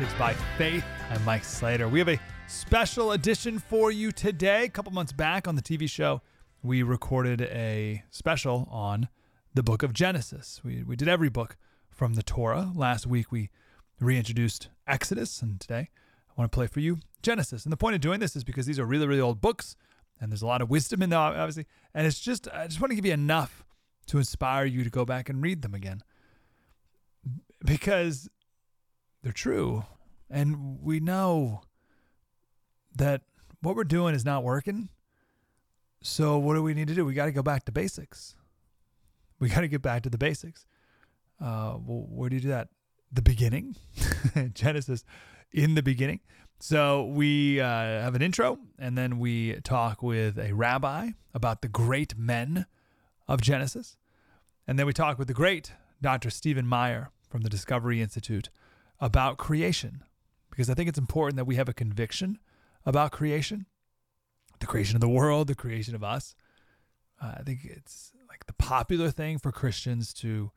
Politics by Faith. I'm Mike Slater. We have a special edition for you today. A couple months back on the TV show, we recorded a special on the book of Genesis. We, we did every book from the Torah. Last week, we reintroduced Exodus, and today I want to play for you Genesis. And the point of doing this is because these are really, really old books, and there's a lot of wisdom in them, obviously. And it's just, I just want to give you enough to inspire you to go back and read them again. Because they're true. And we know that what we're doing is not working. So, what do we need to do? We got to go back to basics. We got to get back to the basics. Uh, well, where do you do that? The beginning, Genesis, in the beginning. So, we uh, have an intro, and then we talk with a rabbi about the great men of Genesis. And then we talk with the great Dr. Stephen Meyer from the Discovery Institute about creation because I think it's important that we have a conviction about creation, the creation of the world, the creation of us. Uh, I think it's like the popular thing for Christians to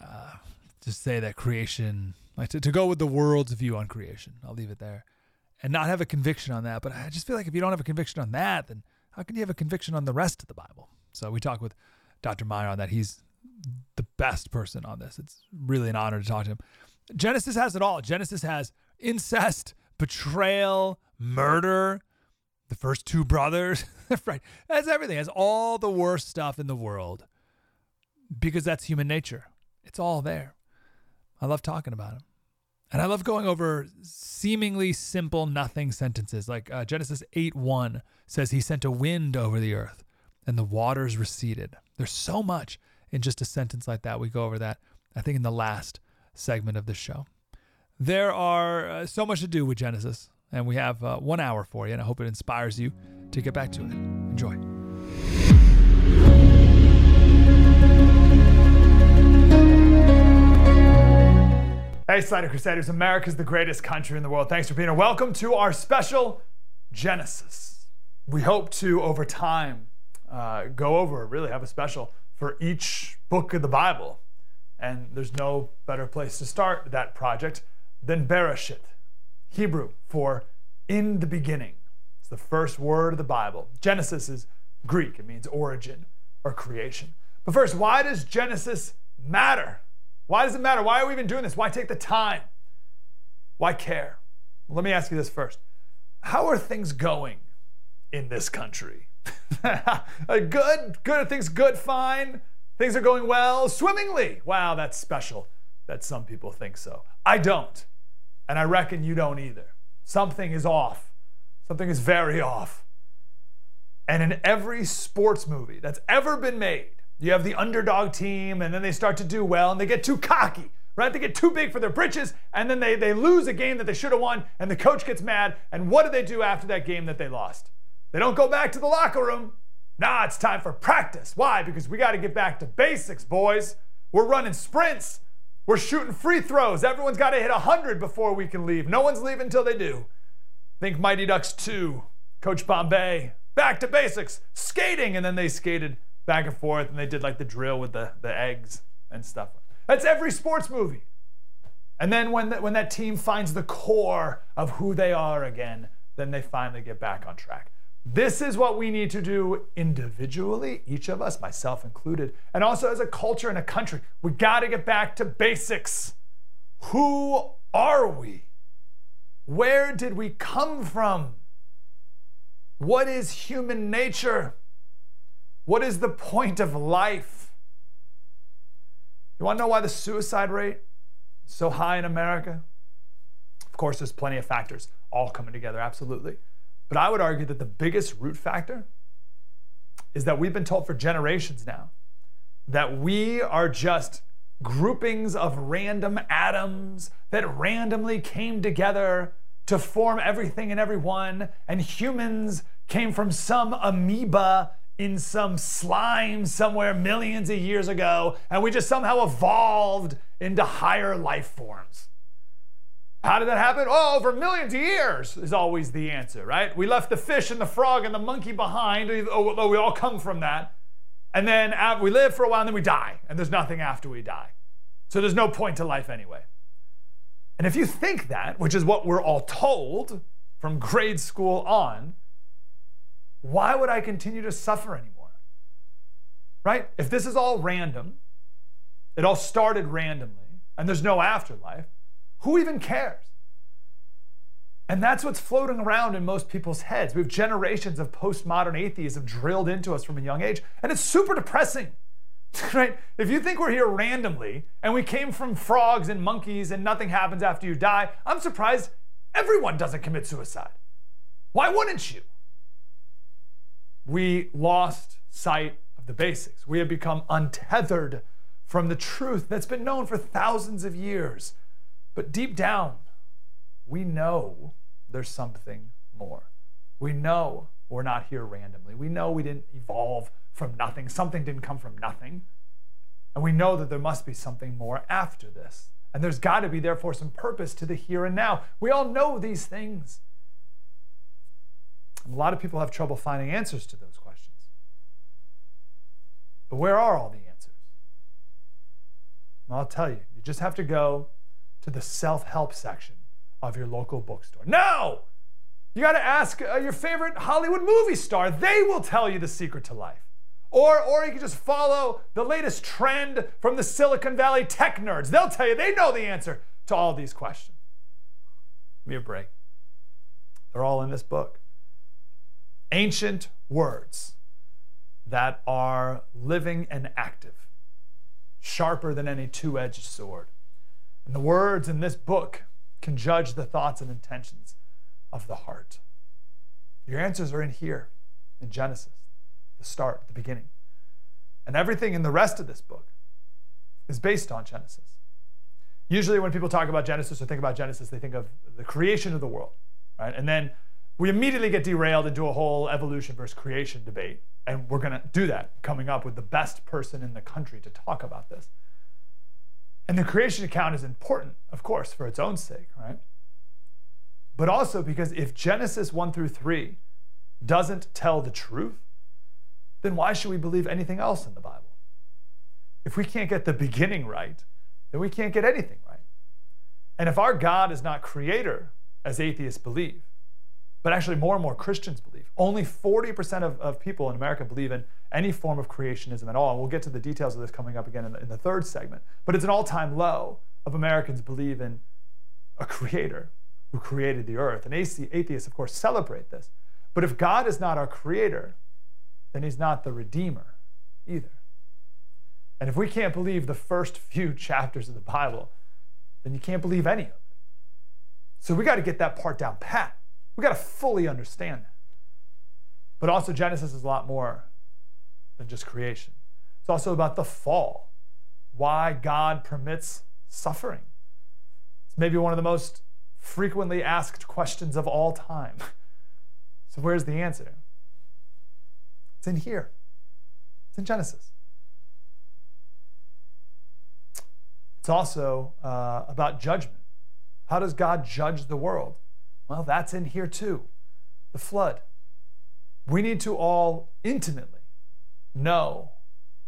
uh, just say that creation, like to, to go with the world's view on creation. I'll leave it there and not have a conviction on that. But I just feel like if you don't have a conviction on that, then how can you have a conviction on the rest of the Bible? So we talk with Dr. Meyer on that. He's the best person on this. It's really an honor to talk to him. Genesis has it all. Genesis has incest, betrayal, murder, the first two brothers, right? That's everything. It has all the worst stuff in the world because that's human nature. It's all there. I love talking about them. And I love going over seemingly simple nothing sentences. Like uh, Genesis 8 1 says, He sent a wind over the earth and the waters receded. There's so much in just a sentence like that. We go over that, I think, in the last segment of the show. There are uh, so much to do with Genesis, and we have uh, one hour for you, and I hope it inspires you to get back to it. Enjoy. Hey, Slater Crusaders, America's the greatest country in the world. Thanks for being here. Welcome to our special Genesis. We hope to, over time, uh, go over, really have a special for each book of the Bible. And there's no better place to start that project than Bereshit, Hebrew for in the beginning. It's the first word of the Bible. Genesis is Greek, it means origin or creation. But first, why does Genesis matter? Why does it matter? Why are we even doing this? Why take the time? Why care? Well, let me ask you this first. How are things going in this country? good? Good? Are things good? Fine? Things are going well, swimmingly. Wow, that's special that some people think so. I don't. And I reckon you don't either. Something is off. Something is very off. And in every sports movie that's ever been made, you have the underdog team, and then they start to do well, and they get too cocky, right? They get too big for their britches, and then they, they lose a game that they should have won, and the coach gets mad. And what do they do after that game that they lost? They don't go back to the locker room. Nah, it's time for practice. Why? Because we got to get back to basics, boys. We're running sprints. We're shooting free throws. Everyone's got to hit 100 before we can leave. No one's leaving until they do. Think Mighty Ducks 2, Coach Bombay, back to basics, skating. And then they skated back and forth and they did like the drill with the, the eggs and stuff. That's every sports movie. And then when, the, when that team finds the core of who they are again, then they finally get back on track. This is what we need to do individually, each of us, myself included, and also as a culture and a country. We got to get back to basics. Who are we? Where did we come from? What is human nature? What is the point of life? You want to know why the suicide rate is so high in America? Of course, there's plenty of factors all coming together, absolutely. But I would argue that the biggest root factor is that we've been told for generations now that we are just groupings of random atoms that randomly came together to form everything and everyone, and humans came from some amoeba in some slime somewhere millions of years ago, and we just somehow evolved into higher life forms. How did that happen? Oh, over millions of years is always the answer, right? We left the fish and the frog and the monkey behind, although we all come from that. And then we live for a while and then we die, and there's nothing after we die. So there's no point to life anyway. And if you think that, which is what we're all told from grade school on, why would I continue to suffer anymore? Right? If this is all random, it all started randomly, and there's no afterlife, who even cares? And that's what's floating around in most people's heads. We have generations of postmodern atheism drilled into us from a young age, and it's super depressing right? If you think we're here randomly and we came from frogs and monkeys and nothing happens after you die, I'm surprised everyone doesn't commit suicide. Why wouldn't you? We lost sight of the basics. We have become untethered from the truth that's been known for thousands of years. But deep down, we know there's something more. We know we're not here randomly. We know we didn't evolve from nothing. Something didn't come from nothing. And we know that there must be something more after this. And there's got to be, therefore, some purpose to the here and now. We all know these things. And a lot of people have trouble finding answers to those questions. But where are all the answers? Well, I'll tell you, you just have to go to the self help section of your local bookstore. No! You got to ask uh, your favorite Hollywood movie star. They will tell you the secret to life. Or, or you can just follow the latest trend from the Silicon Valley tech nerds. They'll tell you they know the answer to all these questions. Give me a break. They're all in this book. Ancient words that are living and active, sharper than any two edged sword. And the words in this book can judge the thoughts and intentions of the heart. Your answers are in here in Genesis the start, the beginning. And everything in the rest of this book is based on Genesis. Usually, when people talk about Genesis or think about Genesis, they think of the creation of the world, right? And then we immediately get derailed into a whole evolution versus creation debate. And we're going to do that coming up with the best person in the country to talk about this. And the creation account is important, of course, for its own sake, right? But also because if Genesis 1 through 3 doesn't tell the truth, then why should we believe anything else in the Bible? If we can't get the beginning right, then we can't get anything right. And if our God is not creator, as atheists believe, but actually more and more Christians believe, only 40% of, of people in America believe in any form of creationism at all. And we'll get to the details of this coming up again in the, in the third segment. But it's an all time low of Americans believe in a creator who created the earth. And atheists, of course, celebrate this. But if God is not our creator, then he's not the Redeemer either. And if we can't believe the first few chapters of the Bible, then you can't believe any of it. So we got to get that part down pat. We got to fully understand that. But also, Genesis is a lot more than just creation. It's also about the fall, why God permits suffering. It's maybe one of the most frequently asked questions of all time. So, where's the answer? It's in here, it's in Genesis. It's also uh, about judgment. How does God judge the world? Well, that's in here too the flood. We need to all intimately know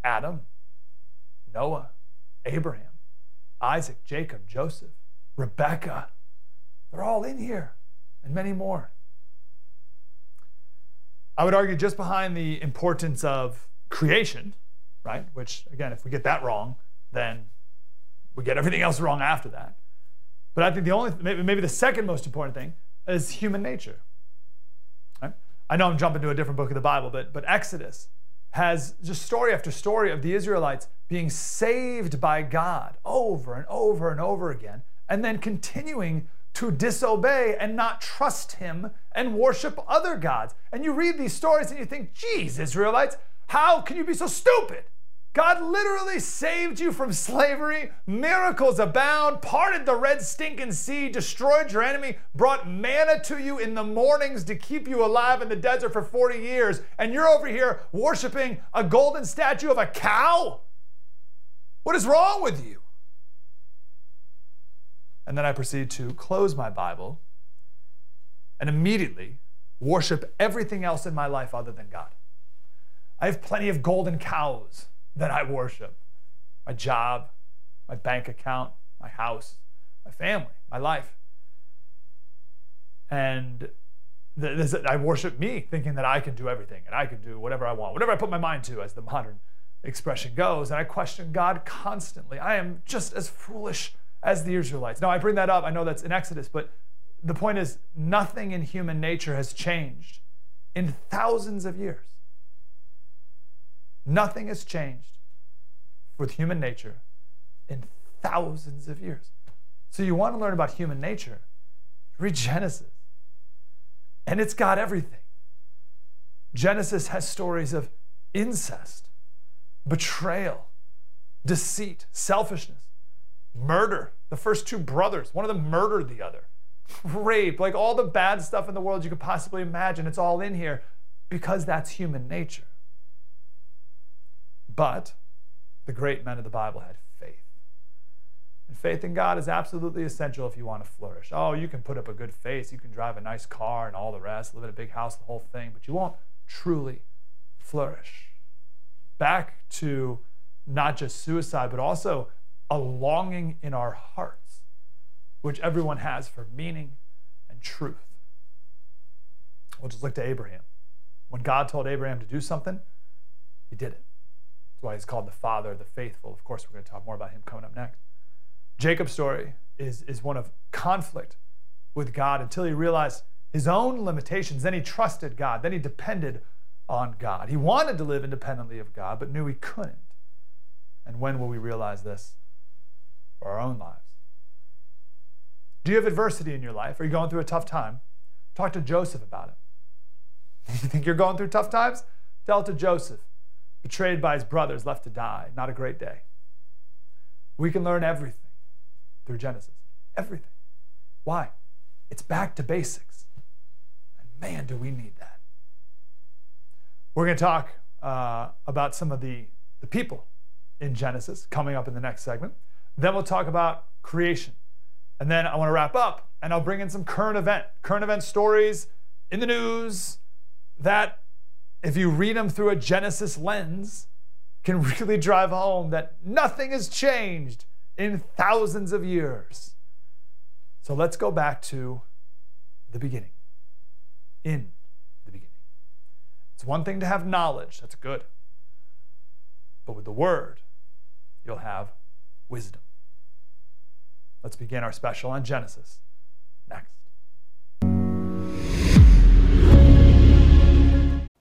Adam, Noah, Abraham, Isaac, Jacob, Joseph, Rebecca. They're all in here, and many more. I would argue just behind the importance of creation, right? Which, again, if we get that wrong, then we get everything else wrong after that. But I think the only, maybe, maybe the second most important thing is human nature. Right? I know I'm jumping to a different book of the Bible, but, but Exodus has just story after story of the Israelites being saved by God over and over and over again, and then continuing to disobey and not trust Him and worship other gods. And you read these stories and you think, geez, Israelites, how can you be so stupid? God literally saved you from slavery. Miracles abound, parted the red stinking sea, destroyed your enemy, brought manna to you in the mornings to keep you alive in the desert for 40 years. And you're over here worshiping a golden statue of a cow? What is wrong with you? And then I proceed to close my Bible and immediately worship everything else in my life other than God. I have plenty of golden cows that I worship my job, my bank account, my house, my family, my life. And this, I worship me, thinking that I can do everything and I can do whatever I want, whatever I put my mind to, as the modern expression goes. And I question God constantly. I am just as foolish as the Israelites. Now, I bring that up. I know that's in Exodus, but the point is, nothing in human nature has changed in thousands of years. Nothing has changed with human nature in thousands of years. So you want to learn about human nature? Read Genesis. And it's got everything. Genesis has stories of incest, betrayal, deceit, selfishness, murder. The first two brothers, one of them murdered the other, rape, like all the bad stuff in the world you could possibly imagine. It's all in here because that's human nature. But the great men of the Bible had faith. And faith in God is absolutely essential if you want to flourish. Oh, you can put up a good face, you can drive a nice car and all the rest, live in a big house, the whole thing, but you won't truly flourish. Back to not just suicide, but also a longing in our hearts, which everyone has for meaning and truth. We'll just look to Abraham. When God told Abraham to do something, he did it why he's called the father of the faithful. Of course, we're going to talk more about him coming up next. Jacob's story is, is one of conflict with God until he realized his own limitations. Then he trusted God. Then he depended on God. He wanted to live independently of God, but knew he couldn't. And when will we realize this for our own lives? Do you have adversity in your life? Are you going through a tough time? Talk to Joseph about it. You think you're going through tough times? Tell it to Joseph betrayed by his brothers, left to die. Not a great day. We can learn everything through Genesis. Everything. Why? It's back to basics. And man, do we need that. We're going to talk uh, about some of the, the people in Genesis coming up in the next segment. Then we'll talk about creation. And then I want to wrap up and I'll bring in some current event, current event stories in the news that if you read them through a Genesis lens, can really drive home that nothing has changed in thousands of years. So let's go back to the beginning. In the beginning. It's one thing to have knowledge, that's good. But with the word, you'll have wisdom. Let's begin our special on Genesis next.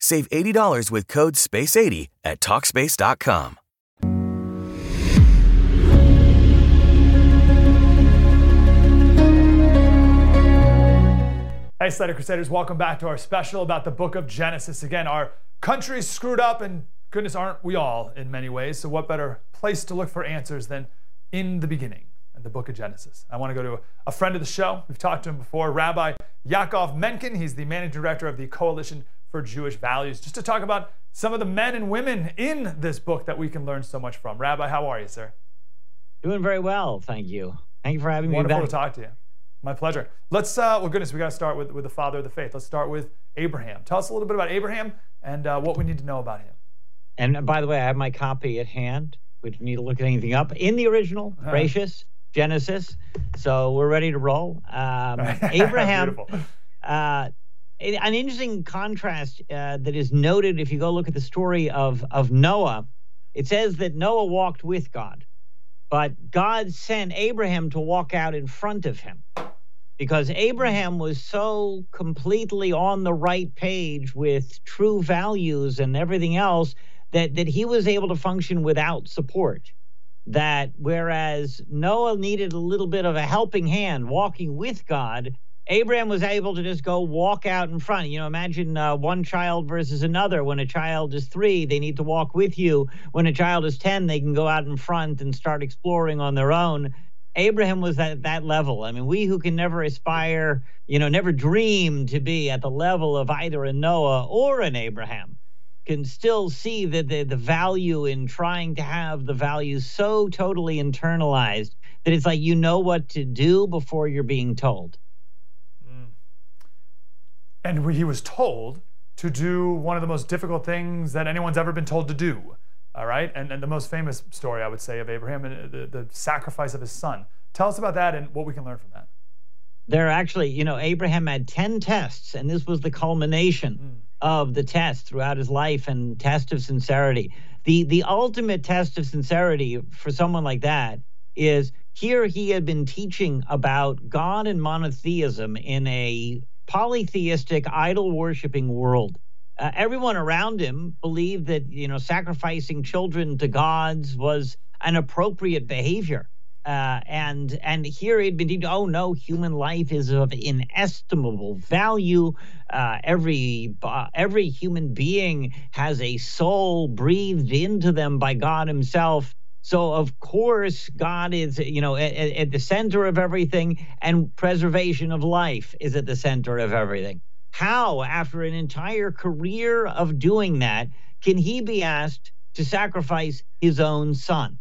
Save $80 with code SPACE80 at Talkspace.com. Hey, Slater Crusaders, welcome back to our special about the book of Genesis. Again, our country's screwed up, and goodness, aren't we all in many ways? So, what better place to look for answers than in the beginning, in the book of Genesis? I want to go to a friend of the show. We've talked to him before, Rabbi Yaakov Menken. He's the managing director of the Coalition for Jewish Values, just to talk about some of the men and women in this book that we can learn so much from. Rabbi, how are you, sir? Doing very well, thank you. Thank you for having Wonderful me Wonderful to talk to you. My pleasure. Let's, uh, well, goodness, we got to start with, with the father of the faith. Let's start with Abraham. Tell us a little bit about Abraham and uh, what we need to know about him. And uh, by the way, I have my copy at hand. We don't need to look at anything up in the original, Uh-huh. gracious Genesis. So we're ready to roll. Um, Abraham, uh, an interesting contrast uh, that is noted if you go look at the story of of Noah. It says that Noah walked with God, but God sent Abraham to walk out in front of him because Abraham was so completely on the right page with true values and everything else that that he was able to function without support that whereas Noah needed a little bit of a helping hand walking with God, Abraham was able to just go walk out in front. You know, imagine uh, one child versus another. When a child is three, they need to walk with you. When a child is 10, they can go out in front and start exploring on their own. Abraham was at that level. I mean, we who can never aspire, you know, never dream to be at the level of either a Noah or an Abraham can still see that the, the value in trying to have the values so totally internalized that it's like you know what to do before you're being told. And he was told to do one of the most difficult things that anyone's ever been told to do. All right. And, and the most famous story, I would say, of Abraham and uh, the, the sacrifice of his son. Tell us about that and what we can learn from that. There are actually, you know, Abraham had 10 tests, and this was the culmination hmm. of the test throughout his life and test of sincerity. The the ultimate test of sincerity for someone like that is here he had been teaching about God and monotheism in a polytheistic idol worshiping world. Uh, everyone around him believed that you know sacrificing children to gods was an appropriate behavior. Uh, and and here he'd been oh no, human life is of inestimable value. Uh, every uh, every human being has a soul breathed into them by God Himself. So of course God is you know at, at the center of everything, and preservation of life is at the center of everything. How, after an entire career of doing that, can he be asked to sacrifice his own son?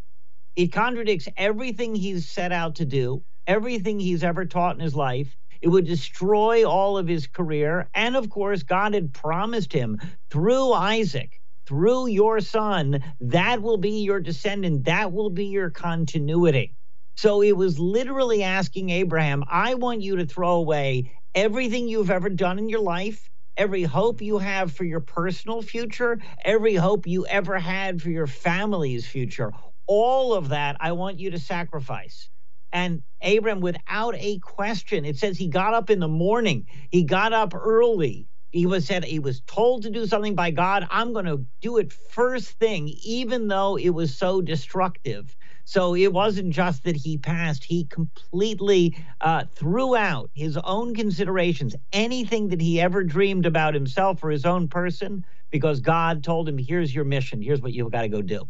It contradicts everything he's set out to do, everything he's ever taught in his life. It would destroy all of his career. And of course, God had promised him through Isaac, through your son, that will be your descendant, that will be your continuity. So it was literally asking Abraham, I want you to throw away everything you've ever done in your life, every hope you have for your personal future, every hope you ever had for your family's future. All of that, I want you to sacrifice. And Abram, without a question, it says he got up in the morning. He got up early. He was said he was told to do something by God. I'm going to do it first thing, even though it was so destructive. So it wasn't just that he passed, he completely uh, threw out his own considerations, anything that he ever dreamed about himself or his own person, because God told him, here's your mission, here's what you've got to go do.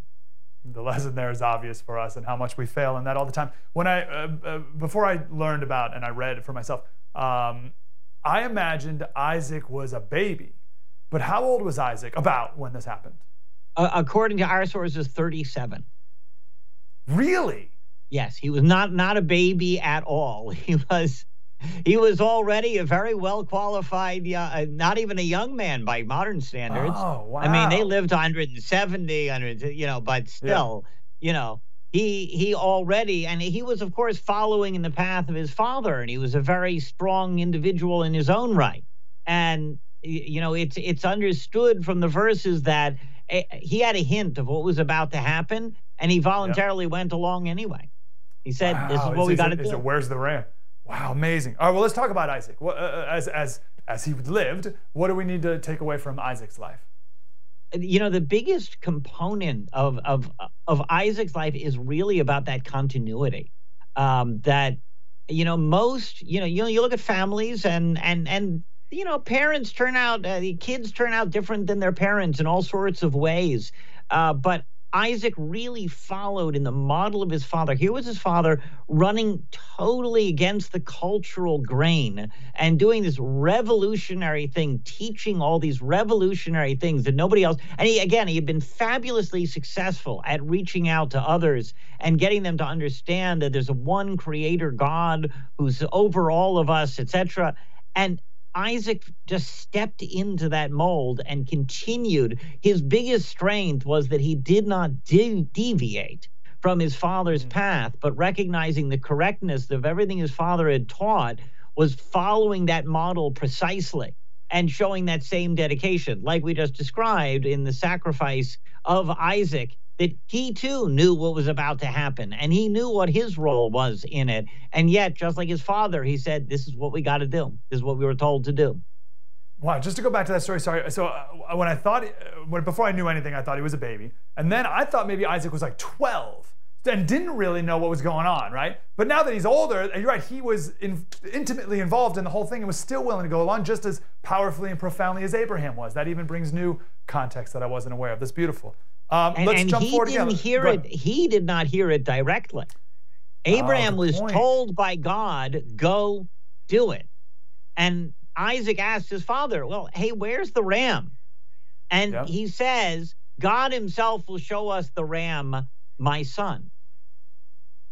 The lesson there is obvious for us and how much we fail in that all the time. When I, uh, uh, before I learned about and I read for myself, um, I imagined Isaac was a baby. But how old was Isaac about when this happened? Uh, according to our sources, 37. Really? Yes, he was not not a baby at all. He was he was already a very well qualified, uh, not even a young man by modern standards. Oh, wow. I mean, they lived 170, 100, you know, but still, yeah. you know, he he already and he was of course following in the path of his father and he was a very strong individual in his own right. And you know it's it's understood from the verses that eh, he had a hint of what was about to happen and he voluntarily yep. went along anyway. He said wow. this is what we got to do. it, where's the ram? Wow amazing. All right well let's talk about isaac. Uh, uh, as as as he lived what do we need to take away from isaac's life you know the biggest component of of of Isaac's life is really about that continuity um, that you know most you know you know you look at families and and and you know parents turn out uh, the kids turn out different than their parents in all sorts of ways. Uh, but Isaac really followed in the model of his father. Here was his father running totally against the cultural grain and doing this revolutionary thing, teaching all these revolutionary things that nobody else. And he, again, he had been fabulously successful at reaching out to others and getting them to understand that there's a one creator God who's over all of us, etc. And Isaac just stepped into that mold and continued. His biggest strength was that he did not de- deviate from his father's mm-hmm. path, but recognizing the correctness of everything his father had taught was following that model precisely and showing that same dedication, like we just described in the sacrifice of Isaac that he too knew what was about to happen and he knew what his role was in it. And yet, just like his father, he said, This is what we got to do. This is what we were told to do. Wow, just to go back to that story, sorry. So uh, when I thought, uh, when before I knew anything, I thought he was a baby. And then I thought maybe Isaac was like 12 and didn't really know what was going on, right? But now that he's older, you're right, he was in, intimately involved in the whole thing and was still willing to go along just as powerfully and profoundly as Abraham was. That even brings new context that I wasn't aware of. That's beautiful. Um, and, let's and jump he forward didn't again. hear it. He did not hear it directly. Abraham oh, was point. told by God, "Go do it," and Isaac asked his father, "Well, hey, where's the ram?" And yep. he says, "God Himself will show us the ram, my son."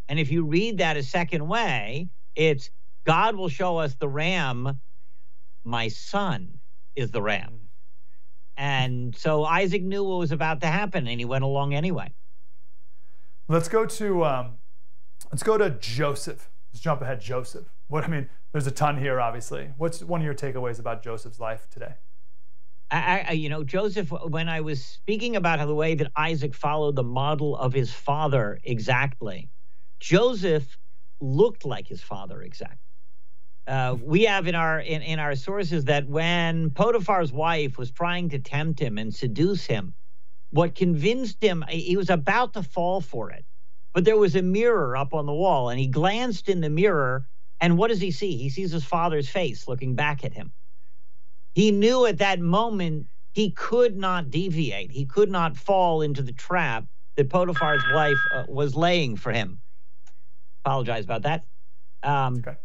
And if you read that a second way, it's God will show us the ram, my son is the ram. And so Isaac knew what was about to happen, and he went along anyway. Let's go to um, let's go to Joseph. Let's jump ahead. Joseph. What I mean, there's a ton here, obviously. What's one of your takeaways about Joseph's life today? I, I, you know, Joseph, when I was speaking about how the way that Isaac followed the model of his father exactly, Joseph looked like his father exactly. Uh, we have in our in, in our sources that when Potiphar's wife was trying to tempt him and seduce him, what convinced him he was about to fall for it. But there was a mirror up on the wall, and he glanced in the mirror, and what does he see? He sees his father's face looking back at him. He knew at that moment he could not deviate. He could not fall into the trap that Potiphar's wife uh, was laying for him. Apologize about that. Um, okay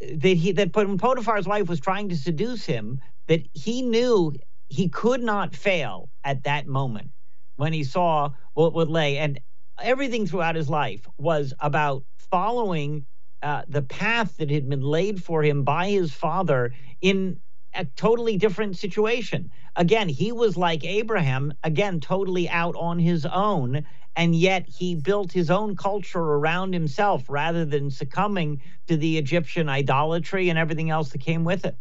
that he that when Potiphar's wife was trying to seduce him, that he knew he could not fail at that moment when he saw what would lay. And everything throughout his life was about following uh, the path that had been laid for him by his father in a totally different situation. Again, he was like Abraham, again, totally out on his own and yet he built his own culture around himself rather than succumbing to the Egyptian idolatry and everything else that came with it.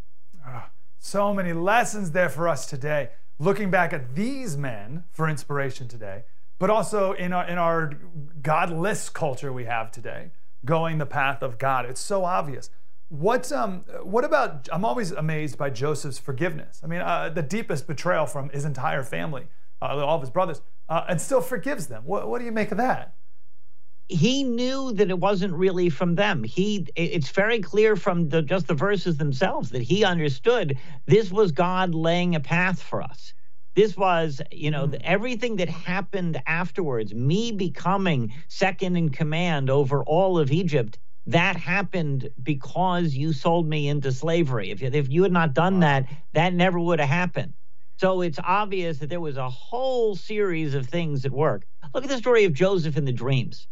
Oh, so many lessons there for us today. Looking back at these men for inspiration today, but also in our in our godless culture we have today, going the path of God. It's so obvious. What um what about? I'm always amazed by Joseph's forgiveness. I mean, uh, the deepest betrayal from his entire family, uh, all of his brothers uh, and still forgives them. What, what do you make of that? He knew that it wasn't really from them. He it's very clear from the, just the verses themselves that he understood this was God laying a path for us. This was, you know, mm. everything that happened afterwards, me becoming second in command over all of Egypt, that happened because you sold me into slavery. If if you had not done that, that never would have happened. So it's obvious that there was a whole series of things at work. Look at the story of Joseph in the dreams.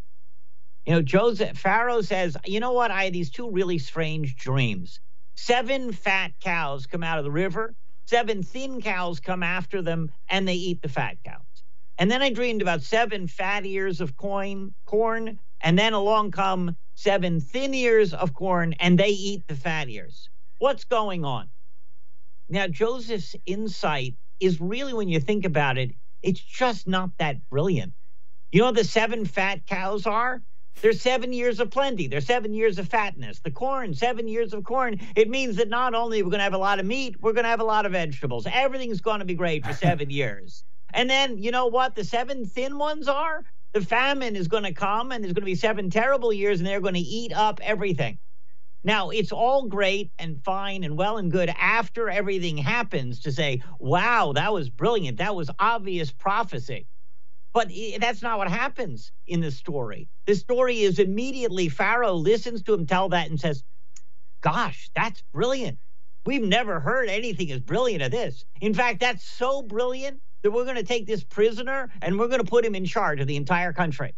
You know, Joseph Pharaoh says, you know what? I had these two really strange dreams. Seven fat cows come out of the river, seven thin cows come after them, and they eat the fat cows. And then I dreamed about seven fat ears of coin, corn, and then along come seven thin ears of corn, and they eat the fat ears. What's going on? Now, Joseph's insight is really, when you think about it, it's just not that brilliant. You know what the seven fat cows are? There's seven years of plenty. There's seven years of fatness. The corn, seven years of corn. It means that not only we're going to have a lot of meat, we're going to have a lot of vegetables. Everything's going to be great for seven years. And then, you know what the seven thin ones are? The famine is going to come, and there's going to be seven terrible years, and they're going to eat up everything. Now, it's all great and fine and well and good after everything happens to say, wow, that was brilliant. That was obvious prophecy. But that's not what happens in the story. The story is immediately Pharaoh listens to him tell that and says, Gosh, that's brilliant. We've never heard anything as brilliant as this. In fact, that's so brilliant that we're going to take this prisoner and we're going to put him in charge of the entire country.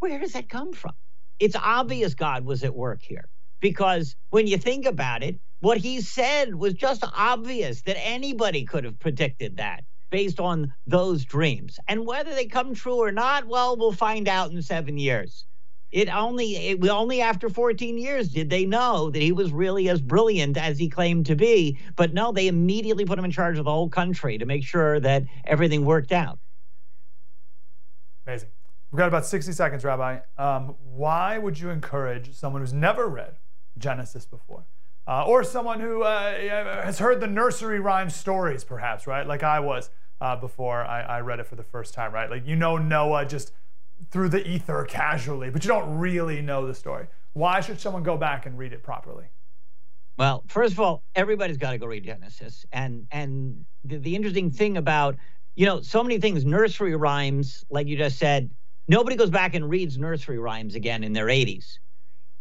Where does that come from? It's obvious God was at work here because when you think about it, what he said was just obvious that anybody could have predicted that based on those dreams. And whether they come true or not, well, we'll find out in seven years. It only it, only after 14 years did they know that he was really as brilliant as he claimed to be. But no, they immediately put him in charge of the whole country to make sure that everything worked out. Amazing. We've got about 60 seconds, Rabbi. Um, why would you encourage someone who's never read Genesis before. Uh, or someone who uh, has heard the nursery rhyme stories, perhaps, right? Like I was uh, before I, I, read it for the first time, right? Like you know Noah just through the ether casually, but you don't really know the story. Why should someone go back and read it properly? Well, first of all, everybody's got to go read Genesis, and and the, the interesting thing about you know so many things, nursery rhymes, like you just said, nobody goes back and reads nursery rhymes again in their 80s.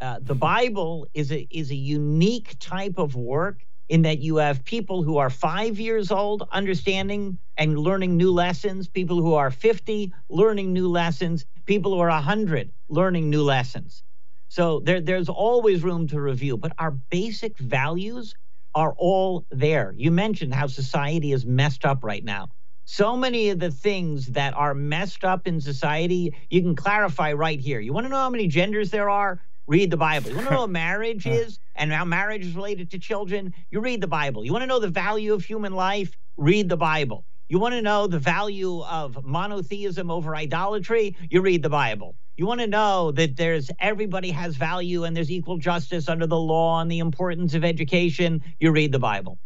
Uh, the Bible is a is a unique type of work in that you have people who are five years old understanding and learning new lessons, people who are 50 learning new lessons, people who are 100 learning new lessons. So there, there's always room to review, but our basic values are all there. You mentioned how society is messed up right now. So many of the things that are messed up in society, you can clarify right here. You want to know how many genders there are? Read the Bible. You want to know what marriage uh. is and how marriage is related to children? You read the Bible. You want to know the value of human life? Read the Bible. You want to know the value of monotheism over idolatry? You read the Bible. You want to know that there's everybody has value and there's equal justice under the law and the importance of education? You read the Bible.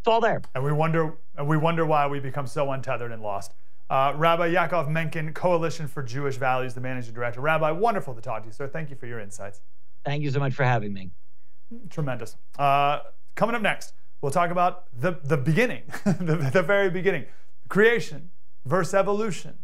It's all there. And we wonder and we wonder why we become so untethered and lost. Uh, Rabbi Yaakov Menken, Coalition for Jewish Values, the managing director. Rabbi, wonderful to talk to you, sir. Thank you for your insights. Thank you so much for having me. Tremendous. Uh, coming up next, we'll talk about the, the beginning, the, the very beginning creation versus evolution.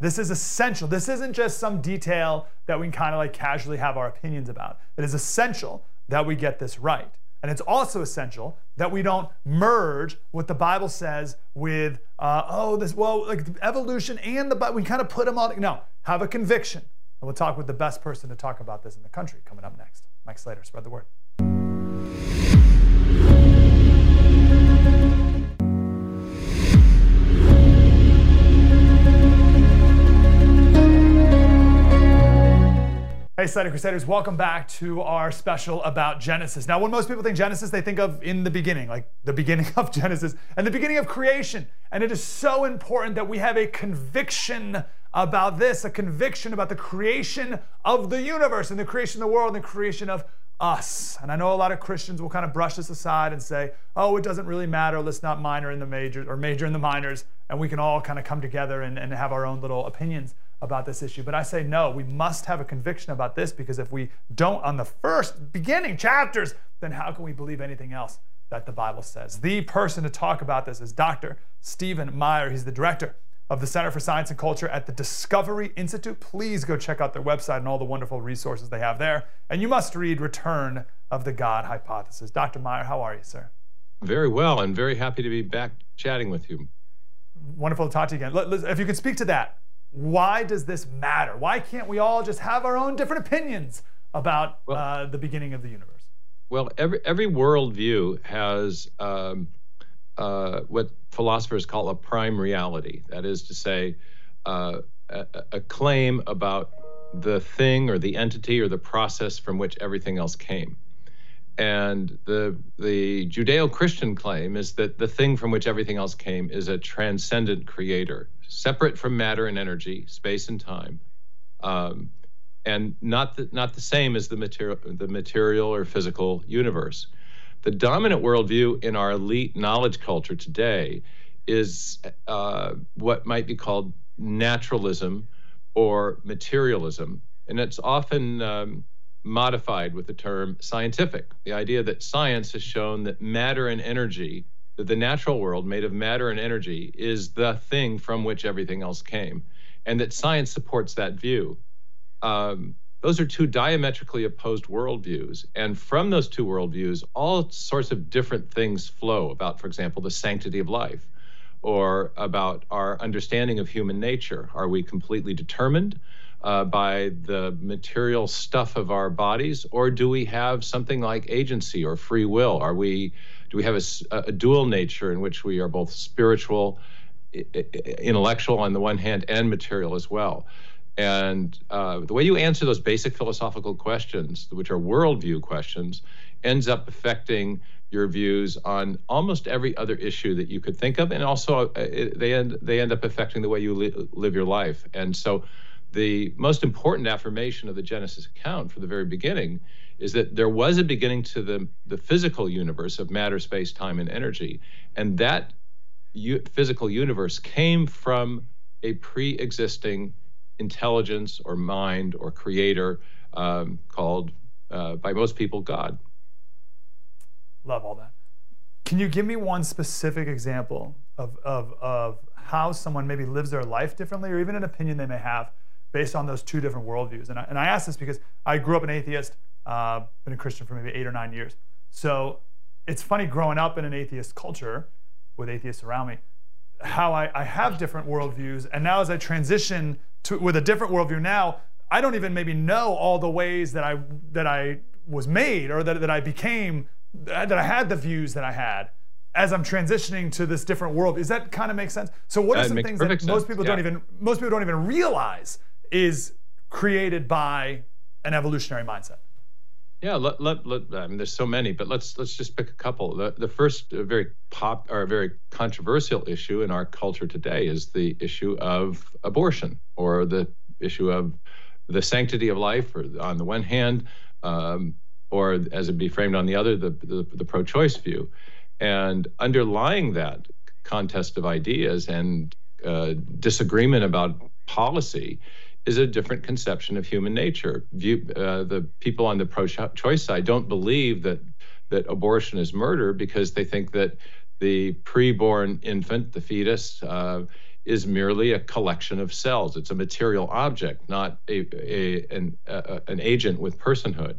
This is essential. This isn't just some detail that we can kind of like casually have our opinions about. It is essential that we get this right. And it's also essential that we don't merge what the Bible says with, uh, oh, this, well, like evolution and the Bible. We kind of put them all. No, have a conviction. And we'll talk with the best person to talk about this in the country coming up next. Mike Slater, spread the word. Hey, Slater Crusaders, welcome back to our special about Genesis. Now, when most people think Genesis, they think of in the beginning, like the beginning of Genesis and the beginning of creation. And it is so important that we have a conviction about this, a conviction about the creation of the universe and the creation of the world and the creation of us. And I know a lot of Christians will kind of brush this aside and say, oh, it doesn't really matter. Let's not minor in the majors or major in the minors. And we can all kind of come together and, and have our own little opinions about this issue. But I say no, we must have a conviction about this because if we don't on the first beginning chapters, then how can we believe anything else that the Bible says? The person to talk about this is Dr. Stephen Meyer. He's the director of the Center for Science and Culture at the Discovery Institute. Please go check out their website and all the wonderful resources they have there. And you must read Return of the God Hypothesis. Dr. Meyer, how are you, sir? Very well, and very happy to be back chatting with you. Wonderful to talk to you again. If you could speak to that, Why does this matter? Why can't we all just have our own different opinions about Well- uh, the beginning of the universe? Well, every every worldview has um, uh, what philosophers call a prime reality. That is to say, uh, a, a claim about the thing or the entity or the process from which everything else came. And the the Judeo-Christian claim is that the thing from which everything else came is a transcendent creator, separate from matter and energy, space and time. Um, and not the, not the same as the material the material or physical universe. The dominant worldview in our elite knowledge culture today is uh, what might be called naturalism or materialism, and it's often um, modified with the term scientific. The idea that science has shown that matter and energy, that the natural world made of matter and energy, is the thing from which everything else came, and that science supports that view um, those are two diametrically opposed worldviews. And from those two worldviews, all sorts of different things flow about, for example, the sanctity of life or about our understanding of human nature. Are we completely determined uh, by the material stuff of our bodies, or do we have something like agency or free will? Are we do we have a dual nature in which we are both spiritual, intellectual on the one hand, and material as well? And uh, the way you answer those basic philosophical questions, which are worldview questions, ends up affecting your views on almost every other issue that you could think of, and also uh, it, they end they end up affecting the way you li- live your life. And so, the most important affirmation of the Genesis account for the very beginning is that there was a beginning to the the physical universe of matter, space, time, and energy, and that u- physical universe came from a pre-existing intelligence or mind or creator um, called uh, by most people God. Love all that. Can you give me one specific example of, of, of how someone maybe lives their life differently or even an opinion they may have based on those two different worldviews? And I, and I ask this because I grew up an atheist, uh, been a Christian for maybe eight or nine years. So it's funny growing up in an atheist culture with atheists around me, how I, I have different worldviews. And now as I transition to with a different worldview now, I don't even maybe know all the ways that I that I was made or that, that I became that I had the views that I had as I'm transitioning to this different world. Does that kind of make sense? So what are That some things that most sense, people don't even most people don't even realize is created by an evolutionary mindset? Yeah, let, let, let, I mean, there's so many, but let's let's just pick a couple. The, the first uh, very pop or very controversial issue in our culture today is the issue of abortion or the issue of the sanctity of life, or on the one hand, um, or as it be framed on the other, the, the, the pro-choice view. And underlying that contest of ideas and uh, disagreement about policy is a different conception of human nature. View, uh, the people on the pro-choice side don't believe that that abortion is murder because they think that the preborn infant, the fetus, uh, is merely a collection of cells. It's a material object, not a, a an a, an agent with personhood.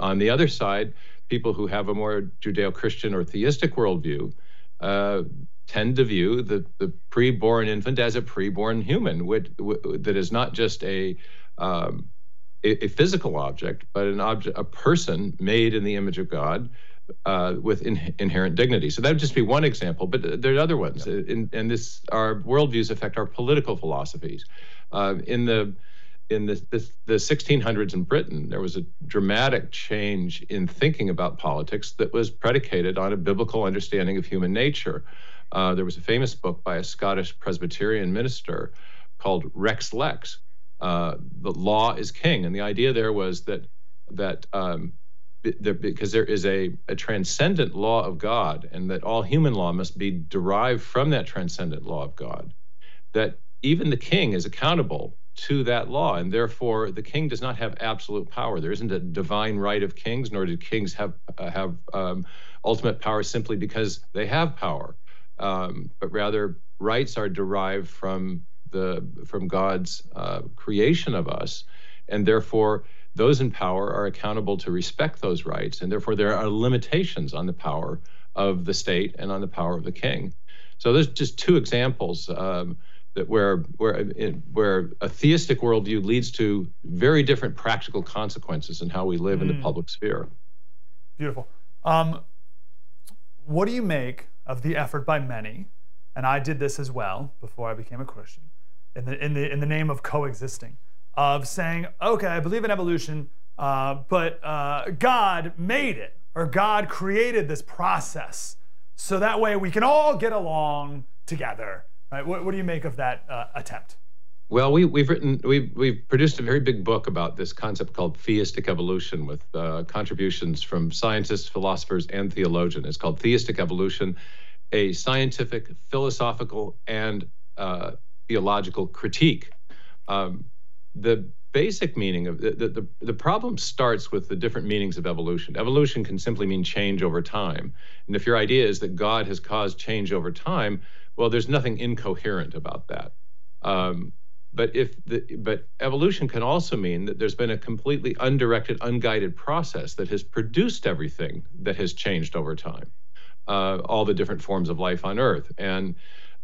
On the other side, people who have a more Judeo-Christian or theistic worldview uh, tend to view the, the preborn infant as a preborn human, which, that is not just a, um, a, a physical object, but an object, a person made in the image of God uh, with in, inherent dignity. So that would just be one example, but there are other ones. In, and this, our worldviews affect our political philosophies. Uh, in the in the, the, the 1600s in Britain, there was a dramatic change in thinking about politics that was predicated on a biblical understanding of human nature. Uh, there was a famous book by a Scottish Presbyterian minister called Lex Rex, uh, "The Law is King," and the idea there was that that um, there, because there is a, a transcendent law of God, and that all human law must be derived from that transcendent law of God, that even the king is accountable to that law, and therefore the king does not have absolute power. There isn't a divine right of kings, nor do kings have uh, have um, ultimate power simply because they have power, um, but rather rights are derived from the from God's uh, creation of us, and therefore those in power are accountable to respect those rights, and therefore there are limitations on the power of the state and on the power of the king. So there's just two examples. Um, that where where where a theistic worldview leads to very different practical consequences in how we live mm. in the mm. public sphere. Beautiful. Um, what do you make of the effort by many, and I did this as well before I became a Christian, in the in the in the name of coexisting, of saying, okay, I believe in evolution, uh, but uh, God made it, or God created this process, so that way we can all get along together. Right? What, what do you make of that uh, attempt? Well, we, we've written, we've, we've produced a very big book about this concept called theistic evolution with uh, contributions from scientists, philosophers, and theologians. It's called Theistic Evolution, a scientific, philosophical, and uh, theological critique. Um, the basic meaning of the, the, the problem starts with the different meanings of evolution. Evolution can simply mean change over time. And if your idea is that God has caused change over time, well, there's nothing incoherent about that. Um, but if the but evolution can also mean that there's been a completely undirected, unguided process that has produced everything that has changed over time, uh, all the different forms of life on Earth, and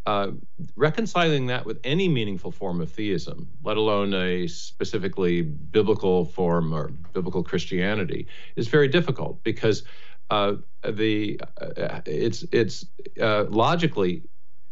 uh, reconciling that with any meaningful form of theism, let alone a specifically biblical form or biblical Christianity, is very difficult because uh, the uh, it's it's uh, logically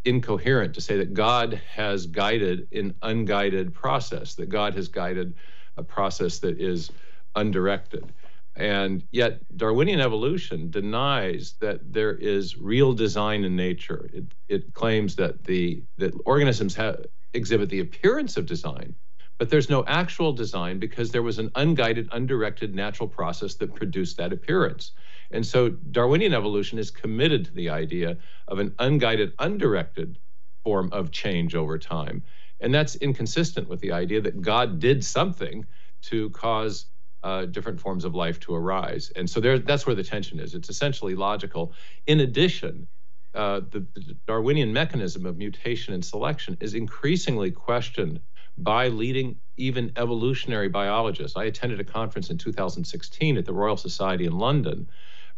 incoherent to say that God has guided an unguided process, that God has guided a process that is undirected. And yet, Darwinian evolution denies that there is real design in nature. It, it claims that the that organisms have, exhibit the appearance of design, but there's no actual design because there was an unguided, undirected natural process that produced that appearance. And so Darwinian evolution is committed to the idea of an unguided, undirected form of change over time. And that's inconsistent with the idea that God did something to cause uh, different forms of life to arise. And so there, that's where the tension is. It's essentially logical. In addition, uh, the, the Darwinian mechanism of mutation and selection is increasingly questioned by leading even evolutionary biologists. I attended a conference in 2016 at the Royal Society in London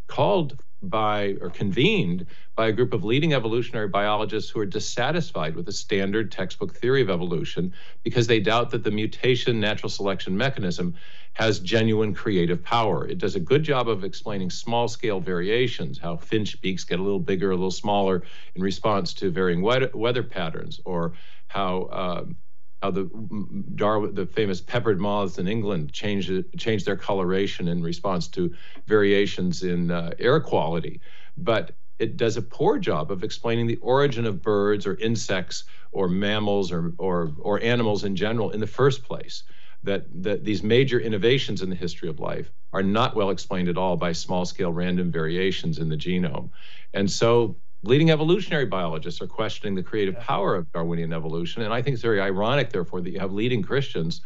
called by or convened by a group of leading evolutionary biologists who are dissatisfied with the standard textbook theory of evolution because they doubt that the mutation natural selection mechanism has genuine creative power. It does a good job of explaining small scale variations, how finch beaks get a little bigger, a little smaller in response to varying weather, weather patterns, or how um, how the Darwin, the famous peppered moths in England changed changed their coloration in response to variations in uh, air quality, but it does a poor job of explaining the origin of birds or insects or mammals or or, or animals in general in the first place. That, that these major innovations in the history of life are not well explained at all by small scale random variations in the genome. And so leading evolutionary biologists are questioning the creative power of Darwinian evolution. And I think it's very ironic, therefore, that you have leading Christians,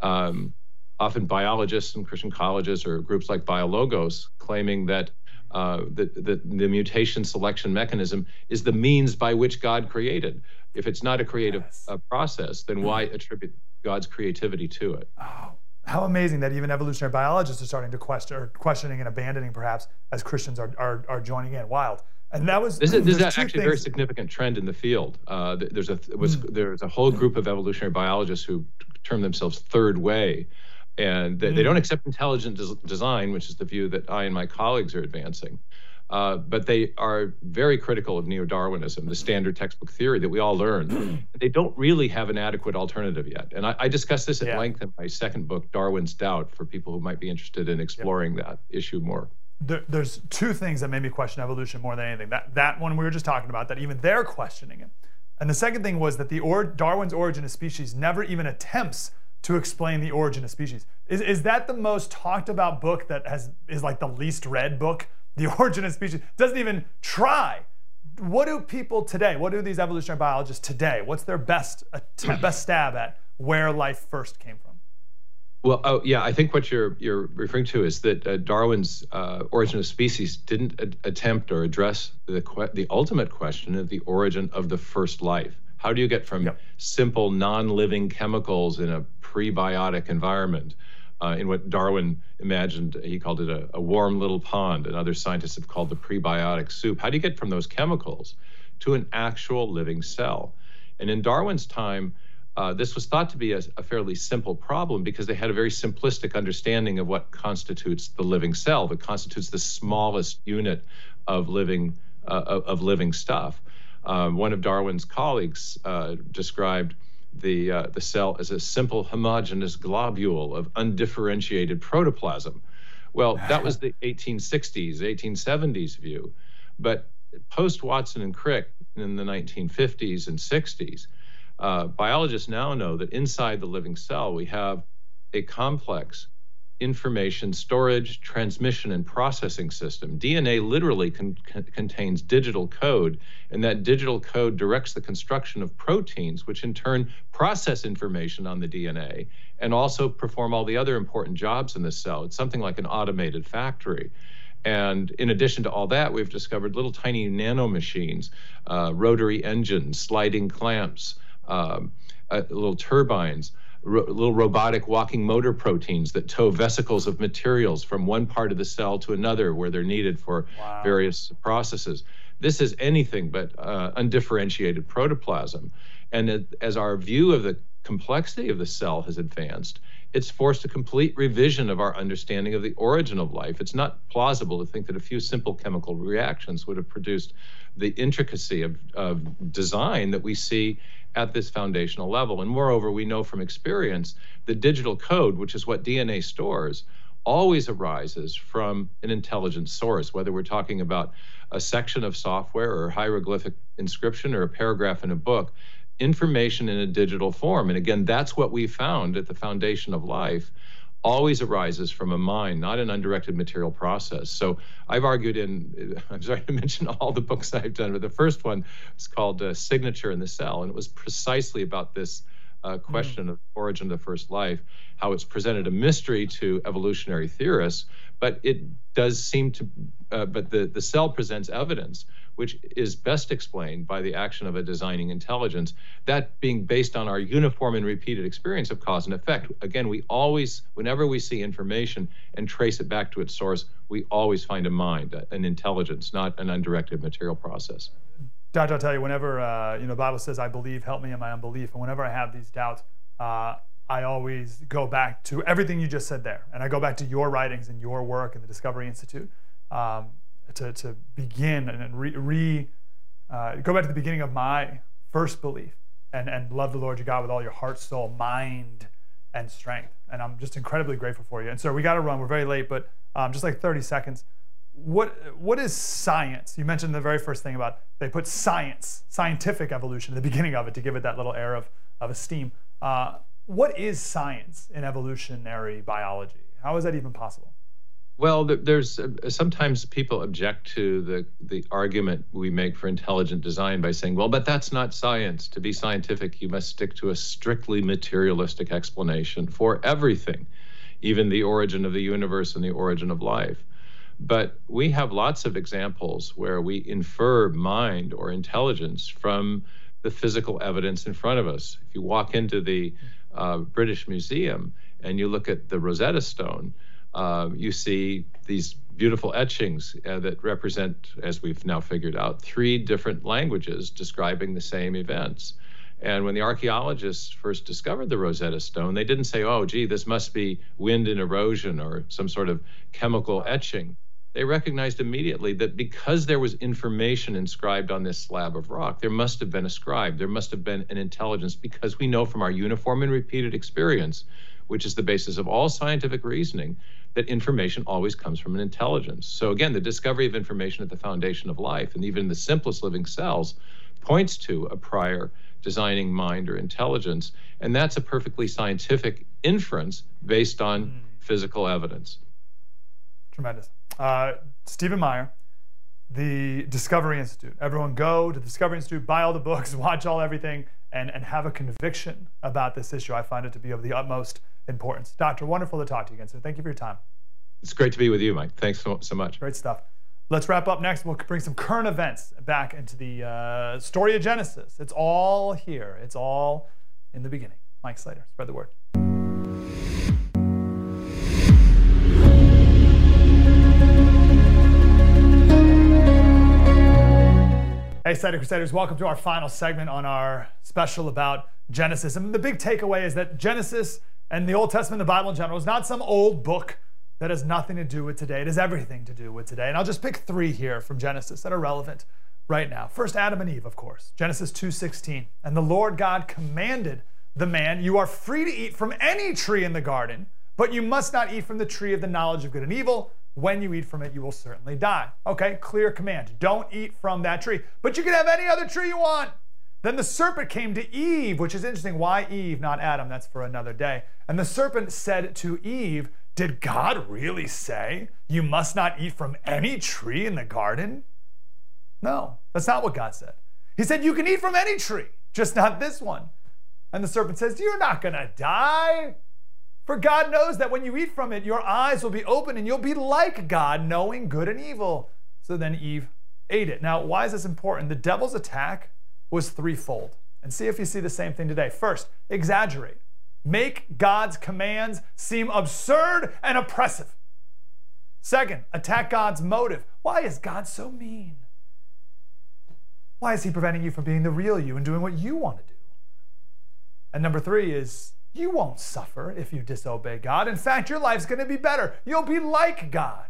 um, often biologists and Christian colleges or groups like BioLogos, claiming that uh, the, the, the, mutation selection mechanism is the means by which God created. If it's not a creative yes. uh, process, then why attribute God's creativity to it? Oh, how amazing that even evolutionary biologists are starting to question or questioning and abandoning perhaps as Christians are, are, are joining in. Wild. And that was this is, this is actually a very significant trend in the field. Uh, there's a was mm. there's a whole group of evolutionary biologists who term themselves third way, and they, mm. they don't accept intelligent des- design, which is the view that I and my colleagues are advancing. Uh, but they are very critical of neo-Darwinism, the standard textbook theory that we all learn. they don't really have an adequate alternative yet. And I, I discuss this at yeah. length in my second book, Darwin's Doubt, for people who might be interested in exploring yep. that issue more there, there's two things that made me question evolution more than anything. That that one we were just talking about, that even they're questioning it. And the second thing was that the or, Darwin's Origin of Species never even attempts to explain the origin of species. Is, is that the most talked about book that has is like the least read book? The Origin of Species doesn't even try. What do people today? What do these evolutionary biologists today? What's their best best stab at where life first came from? Well, oh yeah, I think what you're you're referring to is that uh, Darwin's uh, Origin of Species didn't attempt or address the que- the ultimate question of the origin of the first life. How do you get from yep. simple non-living chemicals in a prebiotic environment, uh, in what Darwin imagined, he called it a, a warm little pond, and other scientists have called the prebiotic soup. How do you get from those chemicals to an actual living cell? And in Darwin's time, uh, this was thought to be a, a, fairly simple problem because they had a very simplistic understanding of what constitutes the living cell, that constitutes the smallest unit of living uh, of living stuff. Um, one of Darwin's colleagues uh, described the uh, the cell as a simple homogeneous globule of undifferentiated protoplasm. Well, that was the 1860s, 1870s view, but post Watson and Crick in the 1950s and 60s uh, biologists now know that inside the living cell, we have a complex information storage, transmission, and processing system. DNA literally con- con- contains digital code, and that digital code directs the construction of proteins, which in turn process information on the DNA and also perform all the other important jobs in the cell. It's something like an automated factory. And in addition to all that, we've discovered little tiny nanomachines, uh, rotary engines, sliding clamps, um, uh, little turbines, ro- little robotic walking motor proteins that tow vesicles of materials from one part of the cell to another where they're needed for wow. various processes. This is anything but uh, undifferentiated protoplasm. And it, as our view of the complexity of the cell has advanced, it's forced a complete revision of our understanding of the origin of life. It's not plausible to think that a few simple chemical reactions would have produced the intricacy of, of design that we see at this foundational level. And moreover, we know from experience the digital code, which is what DNA stores, always arises from an intelligent source, whether we're talking about a section of software or hieroglyphic inscription or a paragraph in a book, information in a digital form. And again, that's what we found at the foundation of life always arises from a mind, not an undirected material process. So I've argued in, I'm sorry to mention all the books I've done, but the first one is called uh, Signature in the Cell, and it was precisely about this uh, mm. question mm. of origin of the first life, how it's presented a mystery to evolutionary theorists, but it does seem to, uh, but the, the cell presents evidence which is best explained by the action of a designing intelligence, that being based on our uniform and repeated experience of cause and effect. Again, we always, whenever we see information and trace it back to its source, we always find a mind, an intelligence, not an undirected material process. Doctor, I'll tell you, whenever, uh, you know, the Bible says, I believe, help me in my unbelief. And whenever I have these doubts, uh, I always go back to everything you just said there. And I go back to your writings and your work and the Discovery Institute. Um, to, to begin and re, re uh, go back to the beginning of my first belief and, and love the Lord your God with all your heart, soul, mind, and strength. And I'm just incredibly grateful for you. And so we got to run. We're very late, but um, just like 30 seconds. What what is science? You mentioned the very first thing about they put science, scientific evolution, at the beginning of it to give it that little air of, of esteem. Uh, what is science in evolutionary biology? How is that even possible? Well, there's uh, sometimes people object to the the argument we make for intelligent design by saying, "Well, but that's not science. To be scientific, you must stick to a strictly materialistic explanation for everything, even the origin of the universe and the origin of life." But we have lots of examples where we infer mind or intelligence from the physical evidence in front of us. If you walk into the uh, British Museum and you look at the Rosetta Stone uh, you see these beautiful etchings uh, that represent, as we've now figured out, three different languages describing the same events. And when the archaeologists first discovered the Rosetta Stone, they didn't say, oh, gee, this must be wind and erosion or some sort of chemical etching. They recognized immediately that because there was information inscribed on this slab of rock, there must have been a scribe, there must have been an intelligence, because we know from our uniform and repeated experience, which is the basis of all scientific reasoning, that information always comes from an intelligence. So again, the discovery of information at the foundation of life, and even the simplest living cells, points to a prior designing mind or intelligence, and that's a perfectly scientific inference based on mm. physical evidence. Tremendous. Uh, Stephen Meyer, the Discovery Institute. Everyone go to the Discovery Institute, buy all the books, watch all everything, and, and have a conviction about this issue. I find it to be of the utmost importance. Doctor, wonderful to talk to you again. So thank you for your time. It's great to be with you, Mike. Thanks so, so much. Great stuff. Let's wrap up next. We'll bring some current events back into the uh, story of Genesis. It's all here, it's all in the beginning. Mike Slater, spread the word. Hey, Slater Crusaders, welcome to our final segment on our special. special about Genesis. And the big takeaway is that Genesis and the Old Testament, the Bible in general, is not some old book that has nothing to do with today. It has everything to do with today. And I'll just pick three here from Genesis that are relevant right now. First, Adam and Eve, of course. Genesis 2:16. And the Lord God commanded the man, You are free to eat from any tree in the garden, but you must not eat from the tree of the knowledge of good and evil. When you eat from it, you will certainly die. Okay, clear command. Don't eat from that tree, but you can have any other tree you want. Then the serpent came to Eve, which is interesting. Why Eve, not Adam? That's for another day. And the serpent said to Eve, Did God really say you must not eat from any tree in the garden? No, that's not what God said. He said, You can eat from any tree, just not this one. And the serpent says, You're not going to die. For God knows that when you eat from it, your eyes will be open and you'll be like God, knowing good and evil. So then Eve ate it. Now, why is this important? The devil's attack was threefold. And see if you see the same thing today. First, exaggerate. Make God's commands seem absurd and oppressive. Second, attack God's motive. Why is God so mean? Why is he preventing you from being the real you and doing what you want to do? And number three is you won't suffer if you disobey God. In fact, your life's going to be better. You'll be like God.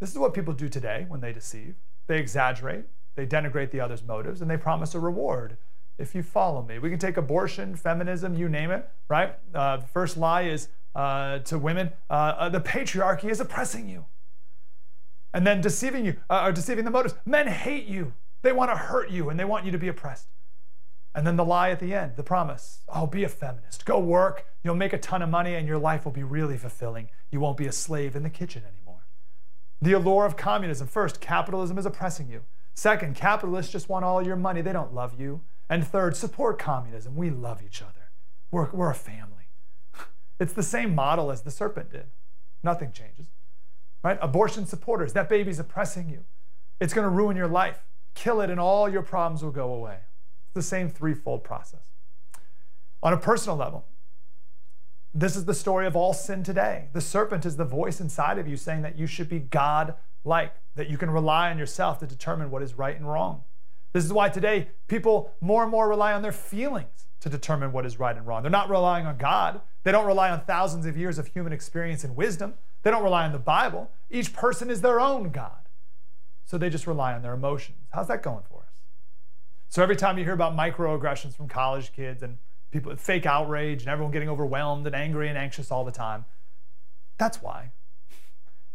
This is what people do today when they deceive. They exaggerate, they denigrate the other's motives, and they promise a reward if you follow me. We can take abortion, feminism, you name it, right? Uh, the first lie is uh, to women uh, uh the patriarchy is oppressing you. And then deceiving you, uh, or deceiving the motives. Men hate you, they want to hurt you, and they want you to be oppressed. And then the lie at the end, the promise oh, be a feminist, go work, you'll make a ton of money, and your life will be really fulfilling. You won't be a slave in the kitchen anymore. The allure of communism first, capitalism is oppressing you. Second, capitalists just want all your money, they don't love you. And third, support communism. We love each other, we're, we're a family. It's the same model as the serpent did. Nothing changes. Right? Abortion supporters, that baby's oppressing you. It's going to ruin your life. Kill it, and all your problems will go away the same threefold process. On a personal level, this is the story of all sin today. The serpent is the voice inside of you saying that you should be God like, that you can rely on yourself to determine what is right and wrong. This is why today people more and more rely on their feelings to determine what is right and wrong. They're not relying on God. They don't rely on thousands of years of human experience and wisdom. They don't rely on the Bible. Each person is their own God. So they just rely on their emotions. How's that going for? So every time you hear about microaggressions from college kids and people with fake outrage and everyone getting overwhelmed and angry and anxious all the time, that's why.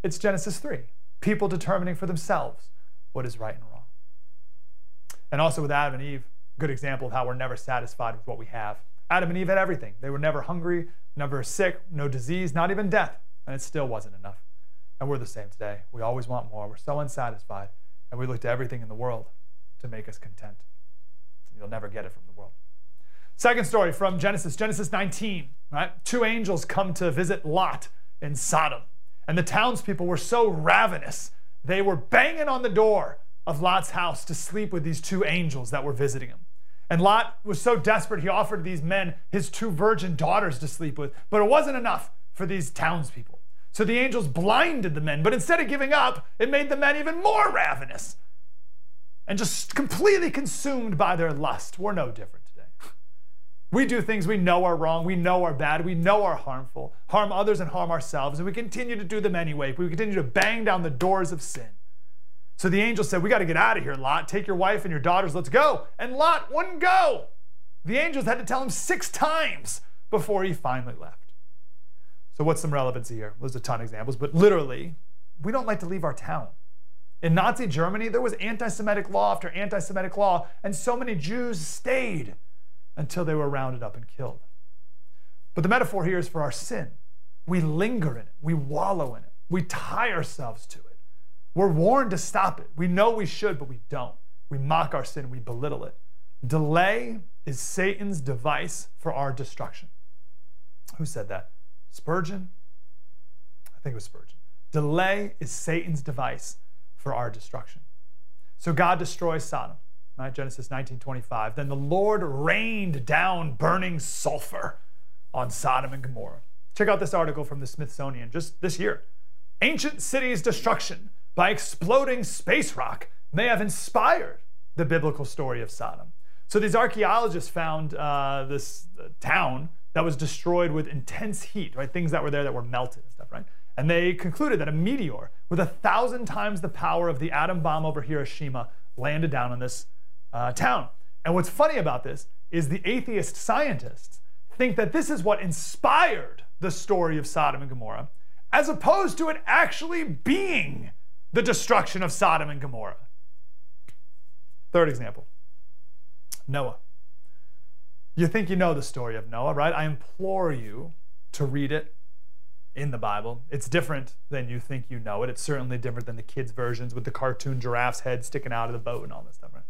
It's Genesis 3. People determining for themselves what is right and wrong. And also with Adam and Eve, good example of how we're never satisfied with what we have. Adam and Eve had everything. They were never hungry, never sick, no disease, not even death, and it still wasn't enough. And we're the same today. We always want more. We're so unsatisfied, and we look to everything in the world to make us content. You'll never get it from the world. Second story from Genesis, Genesis 19, right? Two angels come to visit Lot in Sodom. And the townspeople were so ravenous, they were banging on the door of Lot's house to sleep with these two angels that were visiting him. And Lot was so desperate, he offered these men his two virgin daughters to sleep with. But it wasn't enough for these townspeople. So the angels blinded the men, but instead of giving up, it made the men even more ravenous and just completely consumed by their lust. We're no different today. We do things we know are wrong, we know are bad, we know are harmful, harm others and harm ourselves, and we continue to do them anyway. We continue to bang down the doors of sin. So the angel said, We got to get out of here, Lot. Take your wife and your daughters, let's go. And Lot wouldn't go. The angels had to tell him six times before he finally left. So, what's some relevancy here? There's a ton of examples, but literally, we don't like to leave our town. In Nazi Germany, there was anti Semitic law after anti Semitic law, and so many Jews stayed until they were rounded up and killed. But the metaphor here is for our sin. We linger in it, we wallow in it, we tie ourselves to it. We're warned to stop it. We know we should, but we don't. We mock our sin, we belittle it. Delay is Satan's device for our destruction. Who said that? Spurgeon? I think it was Spurgeon. Delay is Satan's device for our destruction. So God destroys Sodom. Right? Genesis 19:25. Then the Lord rained down burning sulfur on Sodom and Gomorrah. Check out this article from the Smithsonian just this year. Ancient cities' destruction by exploding space rock may have inspired the biblical story of Sodom. So these archaeologists found uh, this uh, town that was destroyed with intense heat, right? Things that were there that were melted and they concluded that a meteor with a thousand times the power of the atom bomb over Hiroshima landed down on this uh, town. And what's funny about this is the atheist scientists think that this is what inspired the story of Sodom and Gomorrah, as opposed to it actually being the destruction of Sodom and Gomorrah. Third example Noah. You think you know the story of Noah, right? I implore you to read it in the Bible. It's different than you think you know it. It's certainly different than the kids' versions with the cartoon giraffe's head sticking out of the boat and all this stuff, right?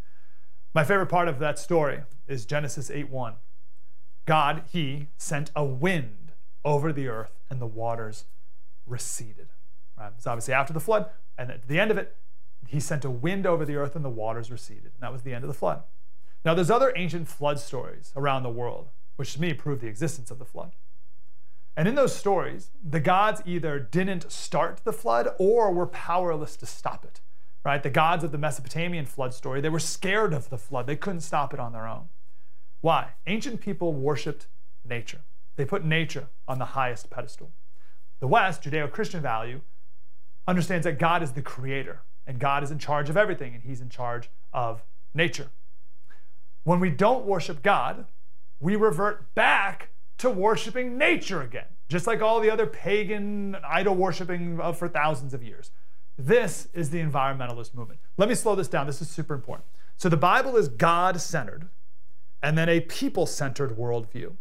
My favorite part of that story is Genesis 8:1. God, he sent a wind over the earth and the waters receded. Right? It's obviously after the flood, and at the end of it, he sent a wind over the earth and the waters receded. And that was the end of the flood. Now, there's other ancient flood stories around the world, which to me prove the existence of the flood. And in those stories, the gods either didn't start the flood or were powerless to stop it. Right? The gods of the Mesopotamian flood story, they were scared of the flood. They couldn't stop it on their own. Why? Ancient people worshiped nature. They put nature on the highest pedestal. The West, Judeo Christian value, understands that God is the creator and God is in charge of everything and he's in charge of nature. When we don't worship God, we revert back to worshiping nature again, just like all the other pagan idol worshiping for thousands of years. This is the environmentalist movement. Let me slow this down. This is super important. So the Bible is God centered and then a people centered worldview.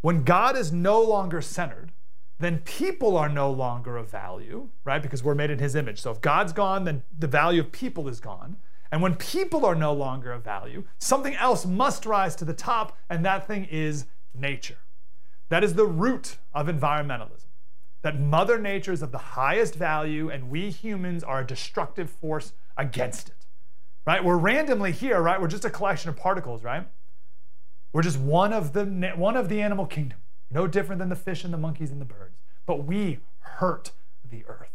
When God is no longer centered, then people are no longer of value, right? Because we're made in his image. So if God's gone, then the value of people is gone. And when people are no longer of value, something else must rise to the top, and that thing is nature. That is the root of environmentalism. That Mother Nature is of the highest value, and we humans are a destructive force against it. Right? We're randomly here, right? We're just a collection of particles, right? We're just one of the one of the animal kingdom, no different than the fish and the monkeys and the birds. But we hurt the earth.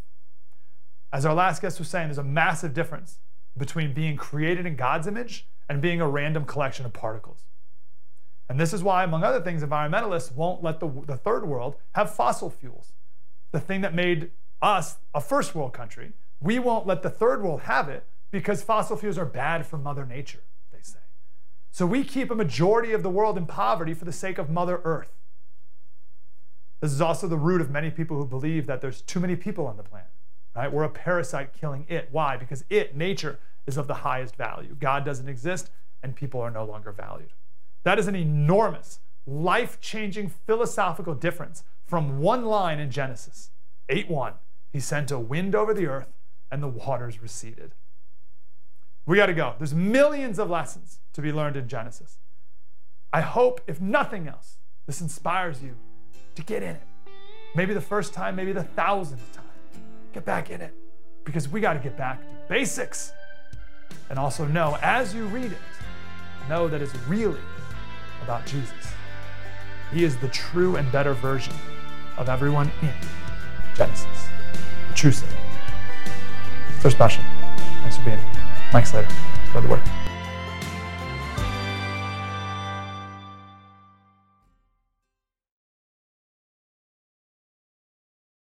As our last guest was saying, there's a massive difference between being created in God's image and being a random collection of particles. And this is why, among other things, environmentalists won't let the, the third world have fossil fuels. The thing that made us a first world country, we won't let the third world have it because fossil fuels are bad for Mother Nature, they say. So we keep a majority of the world in poverty for the sake of Mother Earth. This is also the root of many people who believe that there's too many people on the planet, right? We're a parasite killing it. Why? Because it, nature, is of the highest value. God doesn't exist, and people are no longer valued. That is an enormous, life changing philosophical difference from one line in Genesis 8 1. He sent a wind over the earth, and the waters receded. We got to go. There's millions of lessons to be learned in Genesis. I hope, if nothing else, this inspires you to get in it. Maybe the first time, maybe the thousandth time. Get back in it because we got to get back to basics. And also know as you read it, know that it's really about Jesus. He is the true and better version of everyone in Genesis, the true Savior. So special. Thanks for being here. Mike Slater, spread the word.